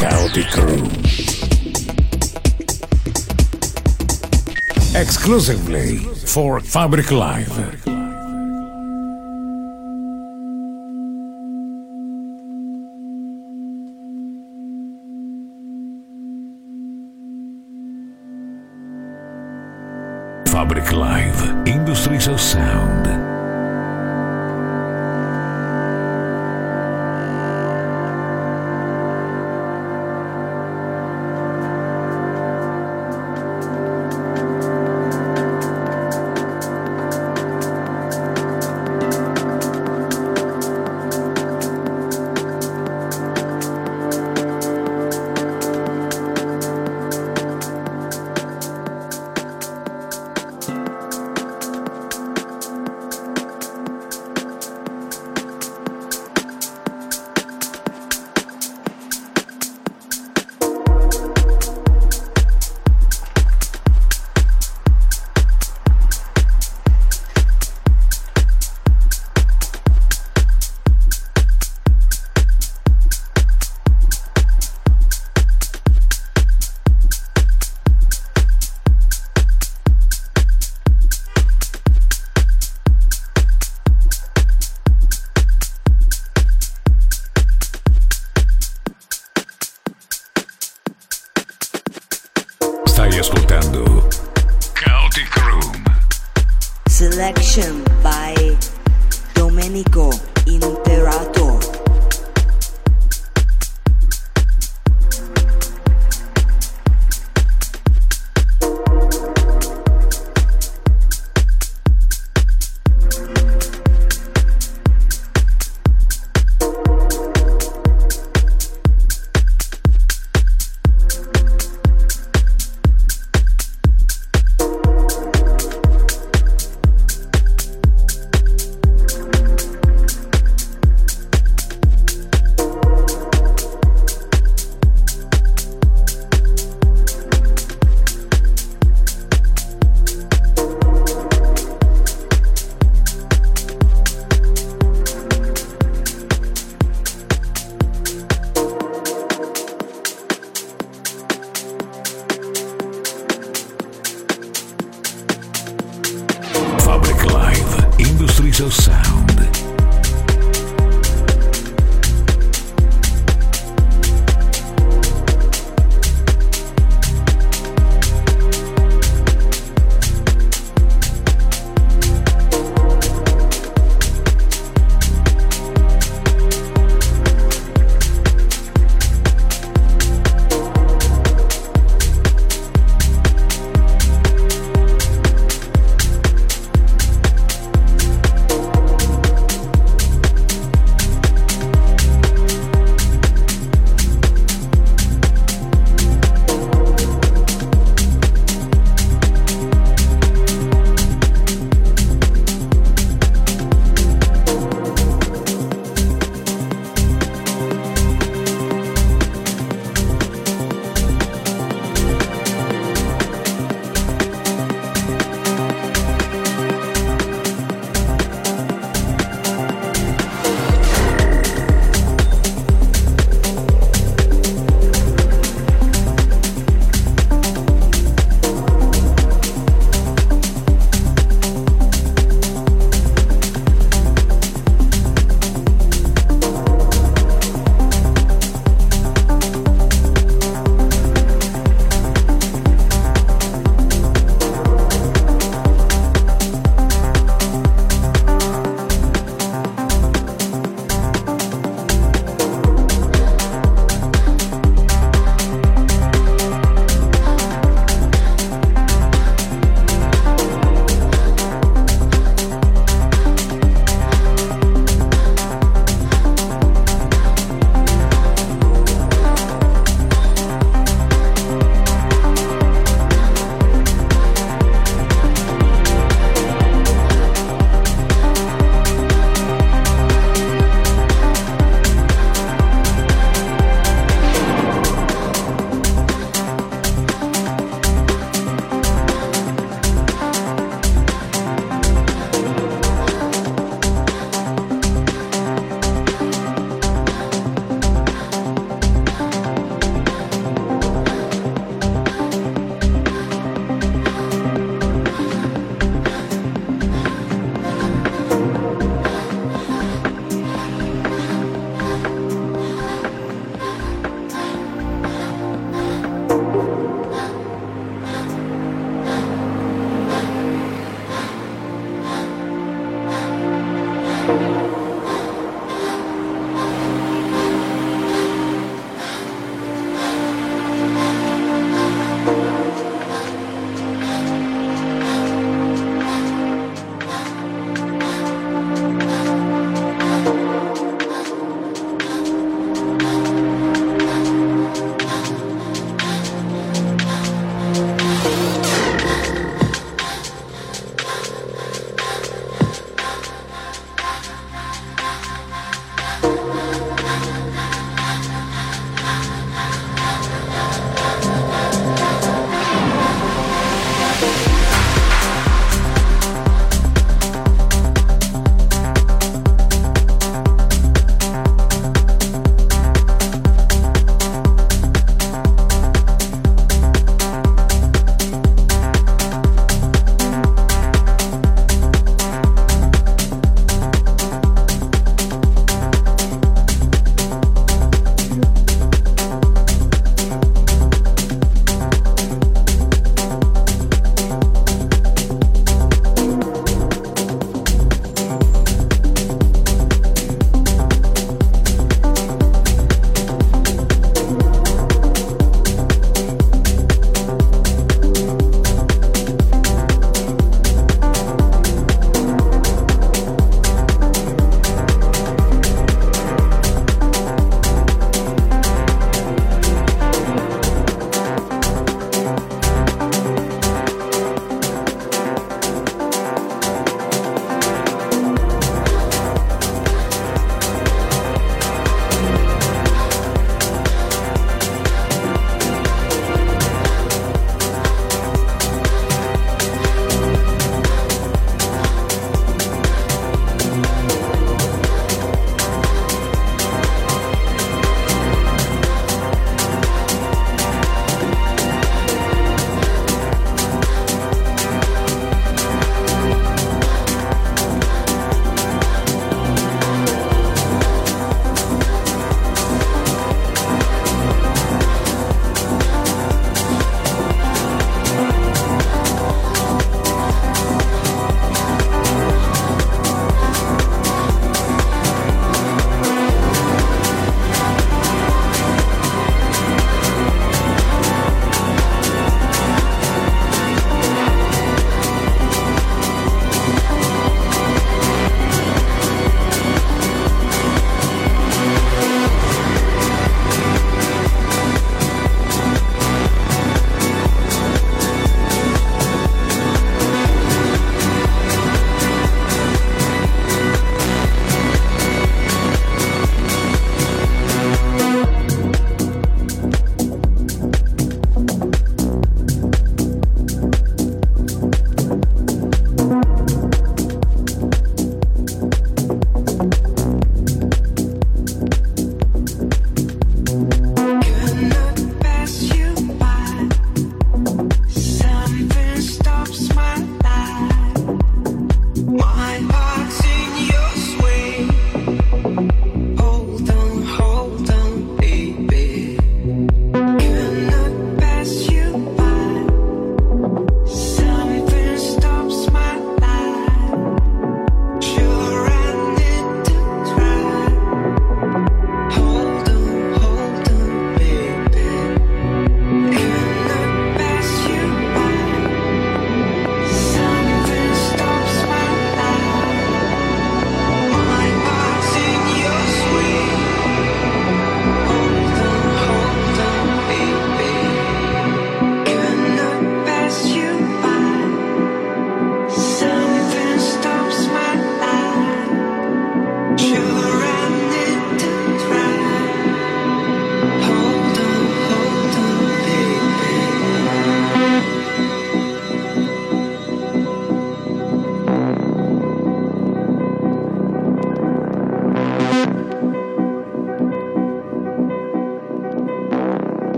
Chaotic Room. Exclusively for Fabric Live. Fabric Live Industries of Sound.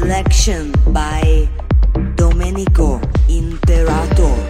Selection by Domenico Imperator.